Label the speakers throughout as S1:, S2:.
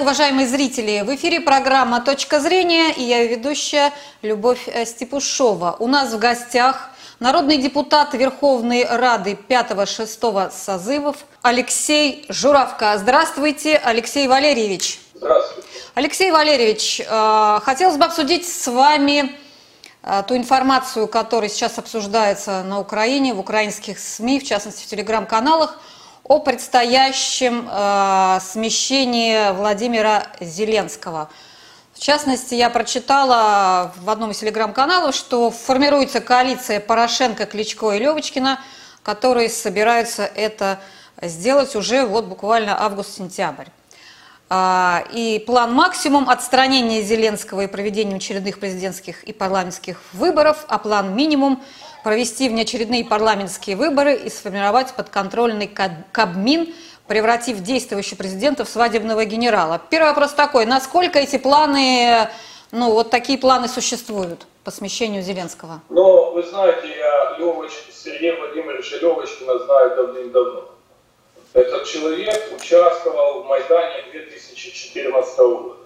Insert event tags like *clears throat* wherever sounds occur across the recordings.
S1: Уважаемые зрители, в эфире программа «Точка зрения» и я ведущая Любовь э, Степушова. У нас в гостях народный депутат Верховной Рады 5-6 созывов Алексей Журавка. Здравствуйте, Алексей Валерьевич.
S2: Здравствуйте.
S1: Алексей Валерьевич, э, хотелось бы обсудить с вами э, ту информацию, которая сейчас обсуждается на Украине, в украинских СМИ, в частности в телеграм-каналах – о предстоящем э, смещении Владимира Зеленского. В частности, я прочитала в одном из телеграм-каналов, что формируется коалиция Порошенко, Кличко и Левочкина, которые собираются это сделать уже вот буквально август-сентябрь. А, и план максимум отстранения Зеленского и проведения очередных президентских и парламентских выборов, а план минимум провести внеочередные парламентские выборы и сформировать подконтрольный Кабмин, превратив действующего президента в свадебного генерала. Первый вопрос такой, насколько эти планы, ну вот такие планы существуют по смещению Зеленского?
S2: Ну, вы знаете, я Левоч, Сергея Владимировича Левочкина знаю давным-давно. Этот человек участвовал в Майдане 2014 года.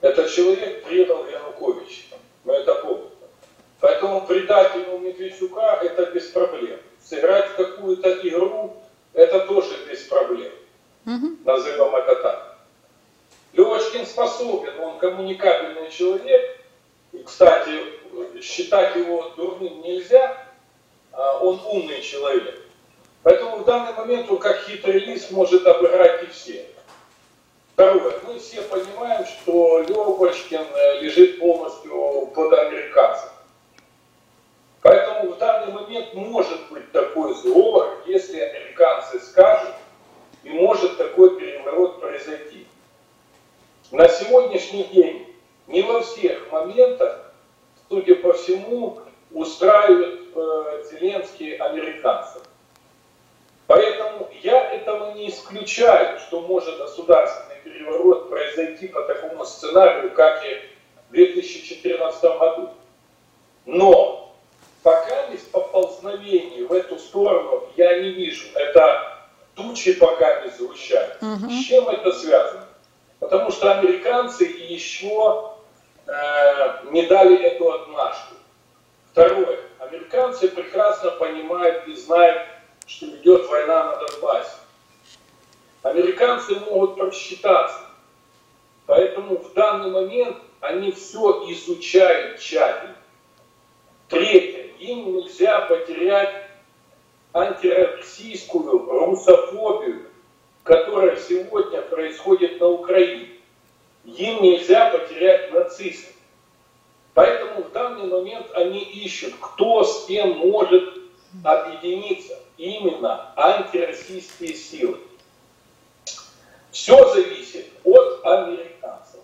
S2: Этот человек предал Януковича. Мы это помним. Поэтому предателю Медведчука это без проблем. Сыграть какую-то игру это тоже без проблем. Угу. Назовем это так. Левочкин способен, он коммуникабельный человек. И, кстати, считать его дурным нельзя. А он умный человек. Поэтому в данный момент он как хитрый лис может обыграть и всех. Второе. Мы все понимаем, что Левочкин э, лежит полностью под американцем. В данный момент может быть такой сговор, если американцы скажут, и может такой переворот произойти. На сегодняшний день не во всех моментах, судя по всему, устраивают э, Зеленский американцев. Поэтому я этого не исключаю, что может государственный переворот произойти по такому сценарию, как и в 2014 году. Но пока без поползновений в эту сторону я не вижу. Это тучи пока не звучат. Угу. С чем это связано? Потому что американцы еще э, не дали эту отмашку. Второе. Американцы прекрасно понимают и знают, что идет война на Донбассе. Американцы могут просчитаться. Поэтому в данный момент они все изучают тщательно. Третье им нельзя потерять антироссийскую русофобию, которая сегодня происходит на Украине. Им нельзя потерять нацистов. Поэтому в данный момент они ищут, кто с кем может объединиться. Именно антироссийские силы. Все зависит от американцев.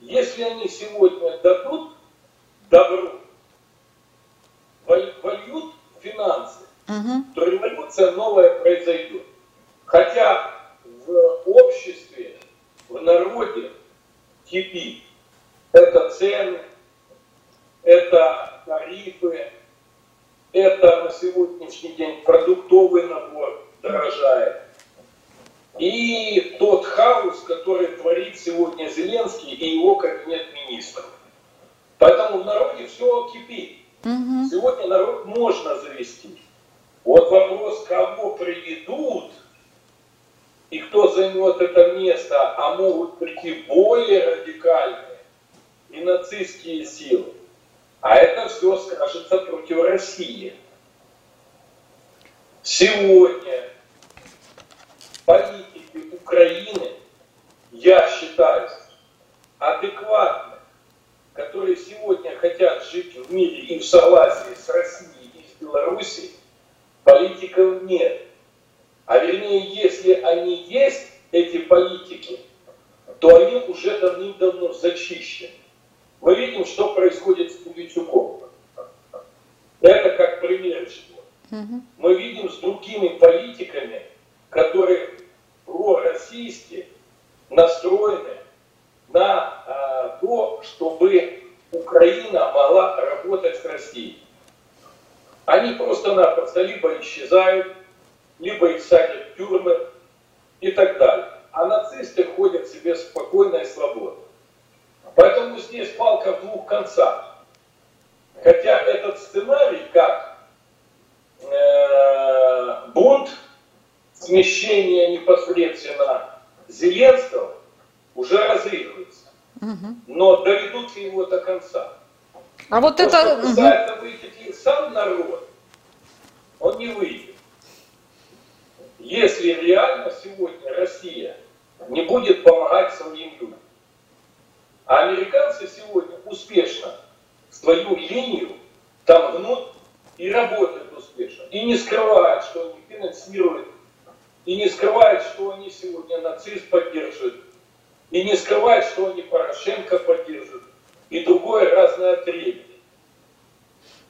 S2: Если они сегодня дадут добро, вольют финансы, угу. то революция новая произойдет. Хотя в обществе, в народе кипит. Это цены, это тарифы, это на сегодняшний день продуктовый набор дорожает. И тот хаос, который творит сегодня Зеленский и его кабинет министров. Поэтому в народе все кипит. Угу. Сегодня народ можно завести. Вот вопрос, кого приведут и кто займет это место, а могут прийти более радикальные и нацистские силы. А это все скажется против России. Сегодня политики Украины, я считаю, адекватно которые сегодня хотят жить в мире и в согласии с Россией и с Белоруссией, политиков нет. А вернее, если они есть, эти политики, то они уже давным-давно зачищены. Мы видим, что происходит с Пугачуком. Это как пример чего. Мы видим с другими политиками, которые пророссийские, настроены на а, то, чтобы Украина могла работать с Россией. Они просто-напросто либо исчезают, либо их садят в тюрьмы и так далее. а нацисты ходят себе спокойно и свободно. Поэтому здесь палка в двух концах. Хотя этот сценарий, как э, бунт, смещение непосредственно Зеленского, уже разыгрывается. Но доведут ли его до конца?
S1: А вот То, это...
S2: Что выйти сам народ, он не выйдет. Если реально сегодня Россия не будет помогать своим людям. А американцы сегодня успешно свою линию там гнут и работают успешно. И не скрывают, что они финансируют, и не скрывают, что они сегодня нацист поддерживают, и не скрывают, что они Порошенко поддерживают, и другое разное отребье.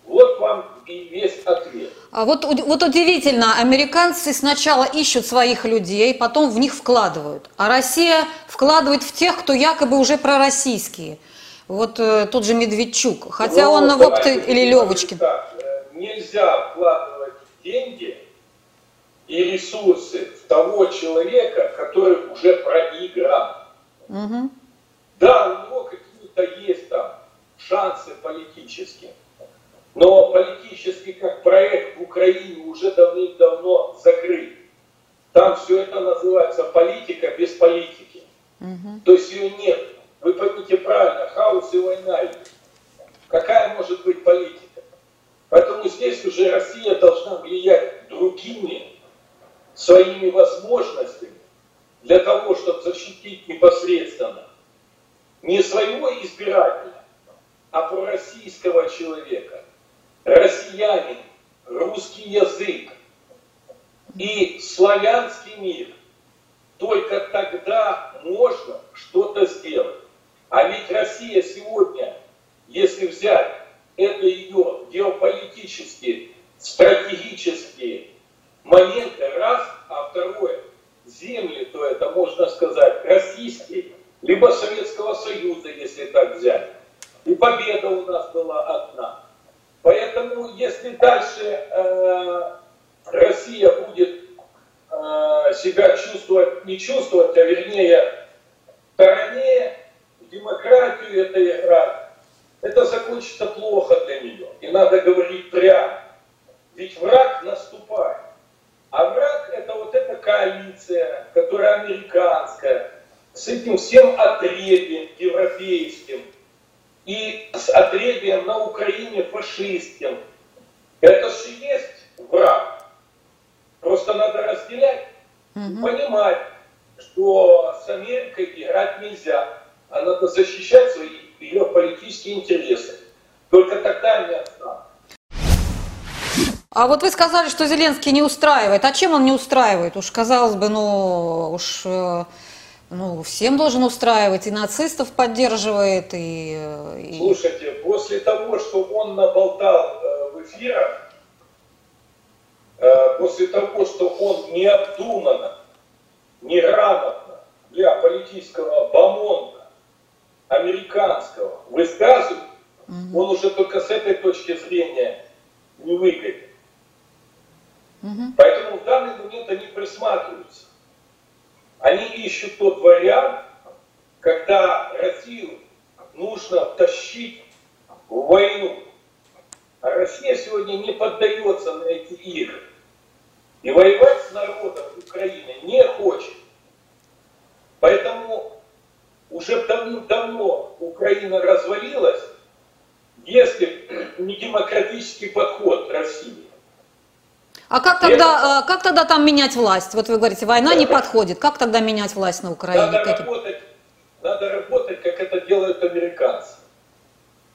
S2: Вот вам и весь ответ.
S1: А вот, вот удивительно, американцы сначала ищут своих людей, потом в них вкладывают, а Россия вкладывает в тех, кто якобы уже пророссийские. Вот э, тот же Медведчук, хотя ну, он, в опыт или Левочкин. Так,
S2: э, нельзя вкладывать деньги и ресурсы в того человека, который уже проиграл. Угу. Да, у него какие-то есть там шансы политические. Но политический как проект в Украине уже давным-давно закрыт. Там все это называется политика без политики. Угу. То есть ее нет. Вы поймите правильно, хаос и война. Какая может быть политика? Поэтому здесь уже Россия должна влиять другими своими возможностями для того, чтобы защитить непосредственно не своего избирателя, а пророссийского человека. Россиянин, русский язык и славянский мир, только тогда можно что-то сделать. А ведь Россия сегодня, если взять это ее геополитические, стратегические моменты, раз, а второе, земли, то это можно сказать российские, либо Советского Союза, если так взять. И победа у нас была одна. Поэтому, если дальше э, Россия будет э, себя чувствовать, не чувствовать, а вернее, стороне, в демократию это играть, это закончится плохо для нее. И надо говорить прямо. Ведь враг наступает. А враг это вот эта коалиция, которая американская, с этим всем отребием европейским, и с отребием на Украине фашистским. Это же есть враг. Просто надо разделять угу. понимать, что с Америкой играть нельзя, а надо защищать свои ее политические интересы. Только тогда они отстанут.
S1: А вот вы сказали, что Зеленский не устраивает. А чем он не устраивает? Уж казалось бы, ну уж э, ну, всем должен устраивать, и нацистов поддерживает, и...
S2: и... Слушайте, после того, что он наболтал э, в эфирах, э, после того, что он необдуманно, неграмотно для политического бомонда американского высказывает, угу. он уже только с этой точки зрения не выгоден. Угу. Поэтому в данный момент они присматриваются. Они ищут тот вариант, когда Россию нужно тащить в войну. А Россия сегодня не поддается на эти игры. И воевать с народом Украины не хочет. Поэтому уже давно Украина развалилась, если *clears throat* не демократический подход России.
S1: А как тогда, это... как тогда там менять власть? Вот вы говорите, война не подходит. Как тогда менять власть на Украине?
S2: Надо, работать, надо работать, как это делают американцы.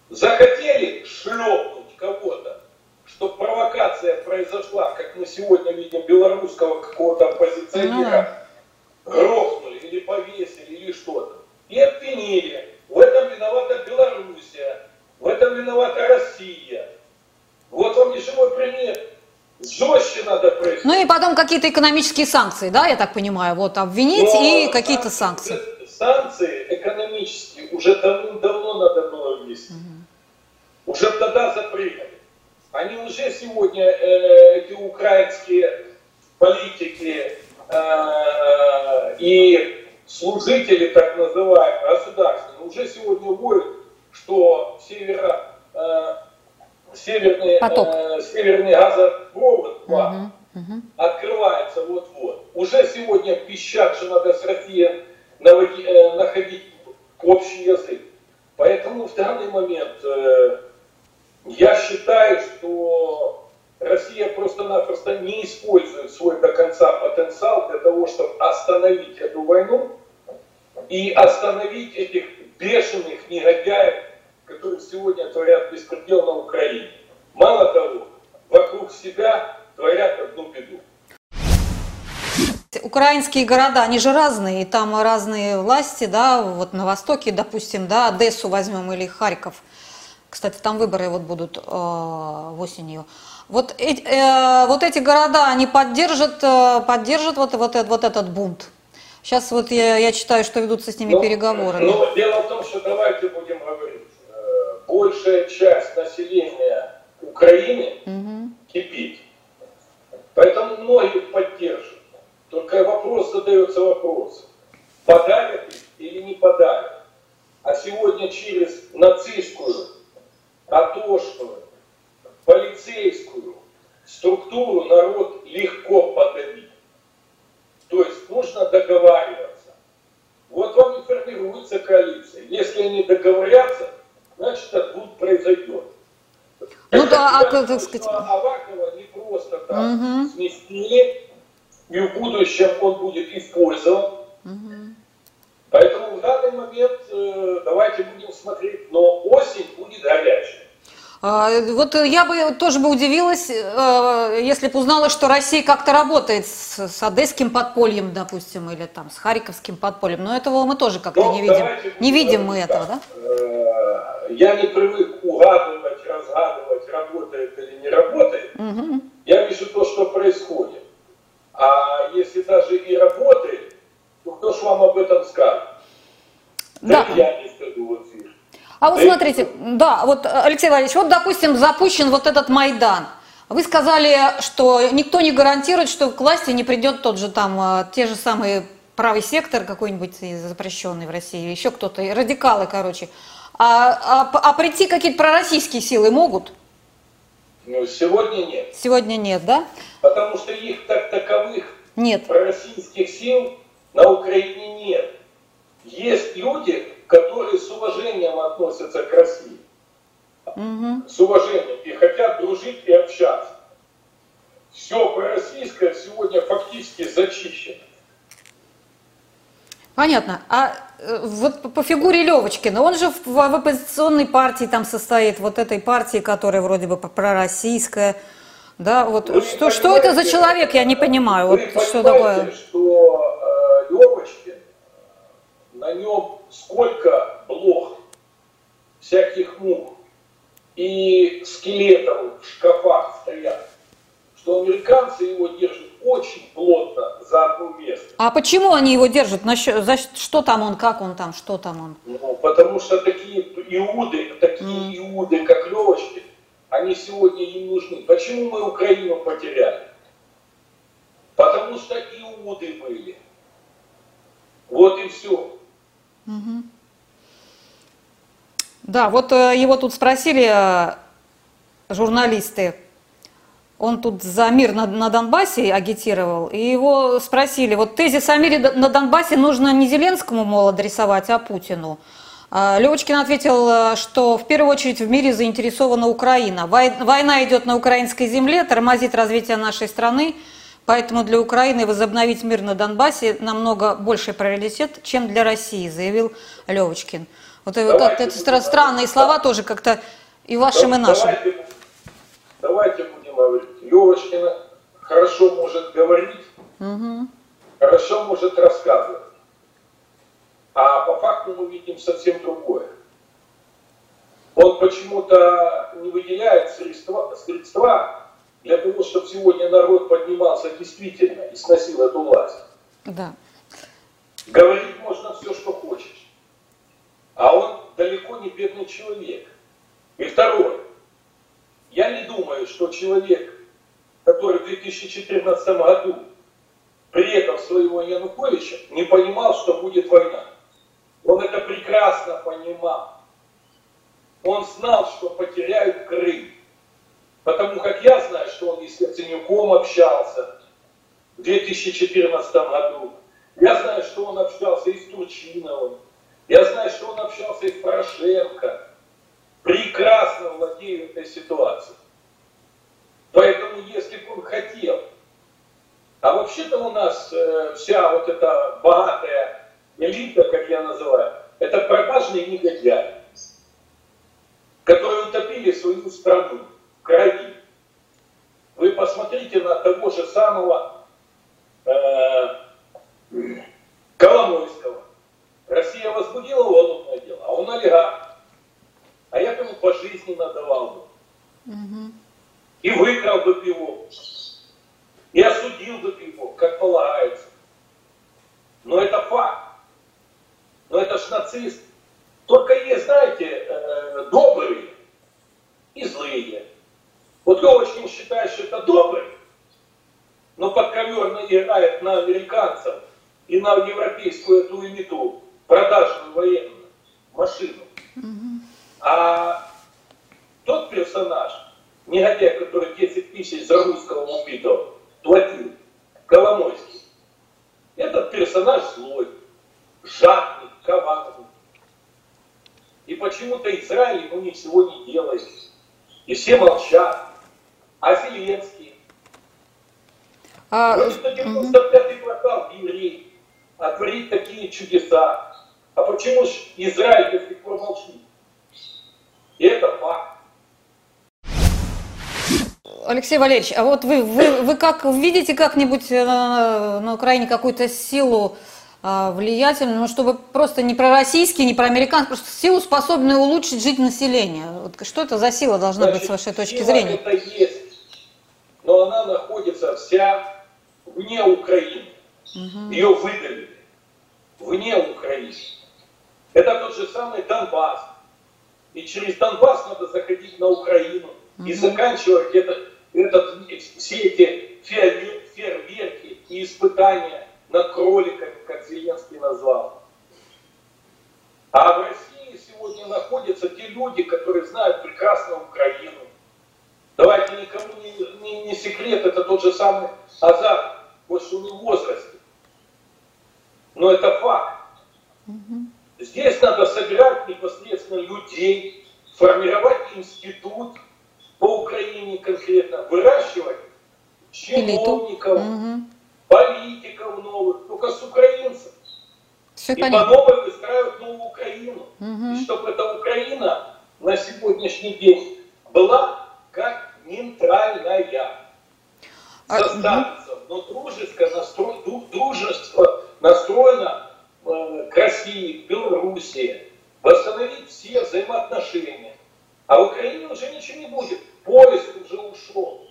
S2: Захотели шлепнуть кого-то, чтобы провокация произошла, как мы сегодня видим белорусского какого-то оппозиционера, ну, грохнули или повесили или что-то. И обвинили. В этом виновата Белоруссия, в этом виновата Россия. Вот вам не живой пример жестче надо происходить.
S1: Ну и потом какие-то экономические санкции, да, я так понимаю, вот обвинить Но и какие-то санкции.
S2: Санкции экономические уже давно надо было ввести. Угу. Уже тогда запрыгали. Они уже сегодня, э, эти украинские политики э, и служители, так называемые, государственные, уже сегодня воют, что северо, э, северный, э, северный газопровод 2 угу, угу. открывается вот-вот. Уже сегодня пищат, что надо с Россией наводи, э, находить общий язык. Поэтому в данный момент э, я считаю, что Россия просто-напросто не использует свой до конца потенциал для того, чтобы остановить эту войну и остановить этих бешеных негодяев, которые сегодня творят беспредел на Украине. Мало того, вокруг себя творят одну беду.
S1: Украинские города, они же разные, и там разные власти, да, вот на востоке, допустим, да, Одессу возьмем или Харьков. Кстати, там выборы вот будут э, осенью. Вот, э, э, вот эти города, они поддержат, э, поддержат вот, вот, вот этот бунт. Сейчас вот я, я читаю, что ведутся с ними ну, переговоры.
S2: Ну, дело в том, что давайте будем. Э, большая часть населения Украины угу. кипит. Поэтому многие поддержат. Только вопрос задается вопрос, подарят или не подарят. А сегодня через нацистскую, атошную, полицейскую структуру народ легко подавить. То есть нужно договариваться. Вот вам и формируется коалиция. Если они договорятся, значит произойдет. Ну да, а как сказать... Авакова не просто так угу. сместили, и в будущем он будет использован. Угу. Поэтому в данный момент э, давайте будем смотреть, но осень будет горячая.
S1: Вот я бы тоже бы удивилась, э, если бы узнала, что Россия как-то работает с, с одесским подпольем, допустим, или там с харьковским подпольем. Но этого мы тоже как-то ну, не видим. Не видим мы этого, да?
S2: Э, я не привык угадывать, разгадывать, работает или не работает. Угу. Я вижу то, что происходит. А если даже и работает, то кто ж вам об этом скажет?
S1: Да. Я не скажу в эфир. А вот смотрите, да, вот, Алексей Валерьевич, вот, допустим, запущен вот этот Майдан. Вы сказали, что никто не гарантирует, что к власти не придет тот же там, э, те же самые правый сектор какой-нибудь запрещенный в России, еще кто-то, радикалы, короче. А, а, а прийти какие-то пророссийские силы могут?
S2: Ну, сегодня нет.
S1: Сегодня нет, да?
S2: Потому что их так таковых
S1: нет.
S2: пророссийских сил на Украине нет. Есть люди, которые с уважением относятся к России. Угу. С уважением. И хотят дружить и общаться. Все пророссийское сегодня фактически зачищено.
S1: Понятно. А э, вот по фигуре Левочкина, он же в, в оппозиционной партии там состоит, вот этой партии, которая вроде бы пророссийская. Да, вот что, что это за человек, я не понимаю.
S2: вот что такое. что э, Левочкин, на нем сколько блох, всяких мух и скелетов в шкафах стоят, что американцы его держат очень плотно за одно место.
S1: А почему они его держат? За что там он, как он там, что там он?
S2: Ну, потому что такие иуды, такие mm. иуды, как Левочкин, они сегодня им нужны. Почему мы Украину потеряли? Потому что иуды были. Вот и все. Угу.
S1: Да, вот э, его тут спросили э, журналисты, он тут за мир на, на Донбассе агитировал, и его спросили, вот тезис о мире на Донбассе нужно не Зеленскому, мол, адресовать, а Путину. А Левочкин ответил, э, что в первую очередь в мире заинтересована Украина. Война идет на украинской земле, тормозит развитие нашей страны, поэтому для Украины возобновить мир на Донбассе намного больший приоритет, чем для России, заявил Левочкин. Вот как-то это странные слова тоже как-то и вашим, и нашим.
S2: Давайте, давайте говорить. Левочкина хорошо может говорить, угу. хорошо может рассказывать. А по факту мы видим совсем другое. Он почему-то не выделяет средства, средства для того, чтобы сегодня народ поднимался действительно и сносил эту власть.
S1: Да.
S2: Говорить можно все, что хочешь. А он далеко не бедный человек. И второе. Я не думаю, что человек, который в 2014 году этом своего Януковича не понимал, что будет война. Он это прекрасно понимал. Он знал, что потеряют Крым. Потому как я знаю, что он и с Яценюком общался в 2014 году. Я знаю, что он общался и с Турчиновым. Я знаю, что он общался и с Порошенко. Прекрасно владею этой ситуацией. Поэтому, если бы он хотел, а вообще-то у нас э, вся вот эта богатая элита, как я называю, это продажные негодяи, которые утопили свою страну в крови. Вы посмотрите на того же самого э, Коломойского. Россия возбудила уголовное дело, а он олигарх. А я ему по жизни надавал бы. Угу. И выкрал бы его. И осудил бы его, как полагается. Но это факт. Но это ж нацист. Только есть, знаете, э, добрые и злые. Вот Левочкин считает, что это добрый, но под ковер играет на американцев и на европейскую эту элиту продажную военную машину. А тот персонаж, негодяй, который 10 тысяч за русского убитого платил, Коломойский, этот персонаж злой, жадный, коварный. И почему-то Израиль ему ничего не делает. И все молчат. А Зеленский? А, Вроде 95-й квартал еврей, а творит такие чудеса. А почему же Израиль до сих пор молчит? И это факт.
S1: Алексей Валерьевич, а вот вы, вы, вы как видите как-нибудь на, на Украине какую-то силу а, влиятельную, ну, чтобы просто не пророссийский, не проамериканский, просто силу, способную улучшить жизнь населения? Вот что это за сила должна Значит, быть с вашей точки зрения?
S2: это есть, но она находится вся вне Украины. Угу. Ее выдавили вне Украины. Это тот же самый Донбасс. И через Донбасс надо заходить на Украину и заканчивать это, этот, все эти фейерверки и испытания над кроликами, как Зеленский назвал. А в России сегодня находятся те люди, которые знают прекрасно Украину. Давайте никому не, не, не секрет, это тот же самый вот что не в возрасте. Но это факт. Угу. Здесь надо собирать непосредственно людей, формировать институт по Украине конкретно, выращивать чиновников, угу. политиков новых, только с украинцев. Все и понятно. по новой выстраивать новую Украину. Угу. И чтобы эта Украина на сегодняшний день была как нейтральная. Составится, а, но дружеско настро... дружество настроено Э, к России, к Белоруссии, восстановить все взаимоотношения. А в Украине уже ничего не будет. Поезд уже ушел.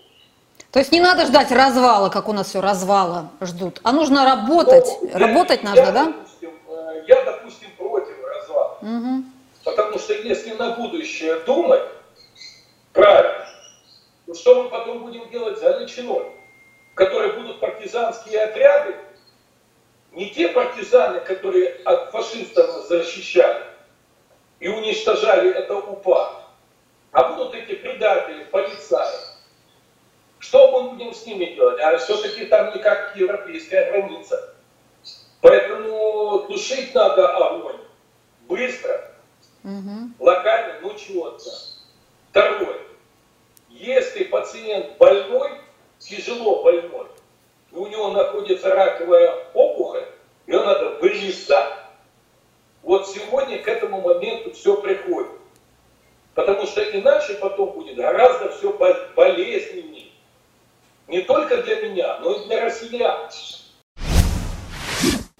S1: То есть не надо ждать развала, как у нас все развала ждут, а нужно работать. Ну, работать я, нужно, да?
S2: Допустим, э, я, допустим, против развала. Угу. Потому что если на будущее думать, правильно, то что мы потом будем делать за Ильичиной, которые будут партизанские отряды, не те партизаны, которые от фашистов защищали и уничтожали это УПА, а будут эти предатели, полицаи. Что мы будем с ними делать? А все-таки там не как европейская граница. Поэтому тушить надо огонь быстро, угу. локально, ну четко. Второе. Если пациент больной, тяжело больной, и у него находится раковая опухоль, ее надо вырезать. Вот сегодня к этому моменту все приходит. Потому что иначе потом будет гораздо все болезненнее. Не только для меня, но и для россиян.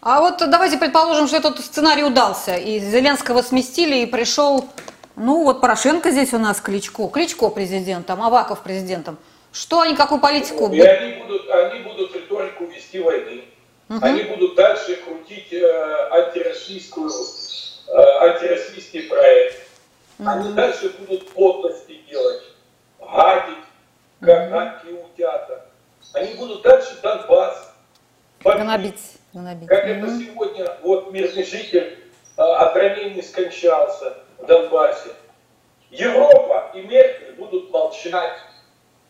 S1: А вот давайте предположим, что этот сценарий удался, и Зеленского сместили, и пришел, ну вот Порошенко здесь у нас, Кличко, Кличко президентом, Аваков президентом. Что они, какую политику?
S2: И они будут, они будут риторику вести войны. Угу. Они будут дальше крутить э, антироссийскую, э, антироссийский проект. Угу. Они дальше будут подлости делать, гадить, как угу. гадкие утята. Они будут дальше Донбасс
S1: бомбить. Гнобить. Гнобить.
S2: Как это сегодня вот мирный житель а, от ранений скончался в Донбассе. Европа и Меркель будут молчать,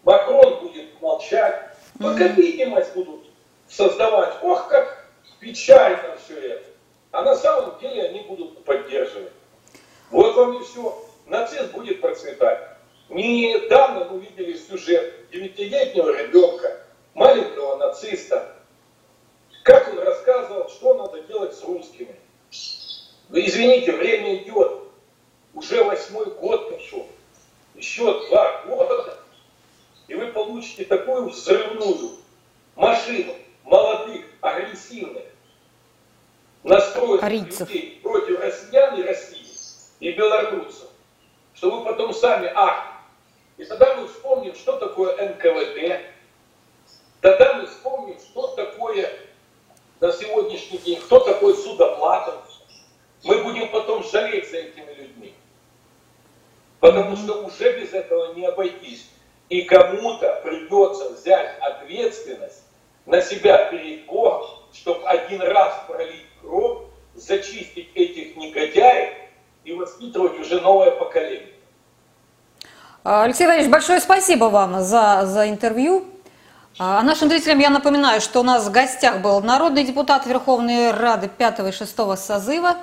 S2: Макрон будет молчать, только видимость будут создавать. Ох, как печально все это. А на самом деле они будут поддерживать. Вот вам и все. Нацист будет процветать. Недавно мы видели сюжет девятилетнего ребенка, маленького нациста. Как он рассказывал, что надо делать с русскими. Вы извините, время идет. Уже восьмой год пошел. Еще два года. И вы получите такую взрывную машину молодых, агрессивных, настроенных
S1: Арийцев.
S2: людей против россиян и России и белорусов, что вы потом сами ах. И тогда мы вспомним, что такое НКВД, тогда мы вспомним, что такое на сегодняшний день, кто такой судоплатов. Мы будем потом жалеть за этими людьми. Потому что уже без этого не обойтись. И кому-то придется взять ответственность на себя перед Богом, чтобы один раз пролить кровь, зачистить этих негодяев и воспитывать уже новое поколение.
S1: А, Алексей Валерьевич, большое спасибо вам за, за интервью. А нашим зрителям я напоминаю, что у нас в гостях был народный депутат Верховной Рады 5 и 6 созыва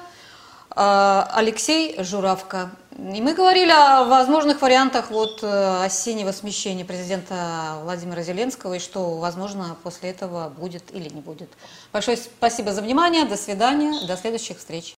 S1: а, Алексей Журавко. И мы говорили о возможных вариантах вот э, осеннего смещения президента Владимира Зеленского и что, возможно, после этого будет или не будет. Большое спасибо за внимание, до свидания, до следующих встреч.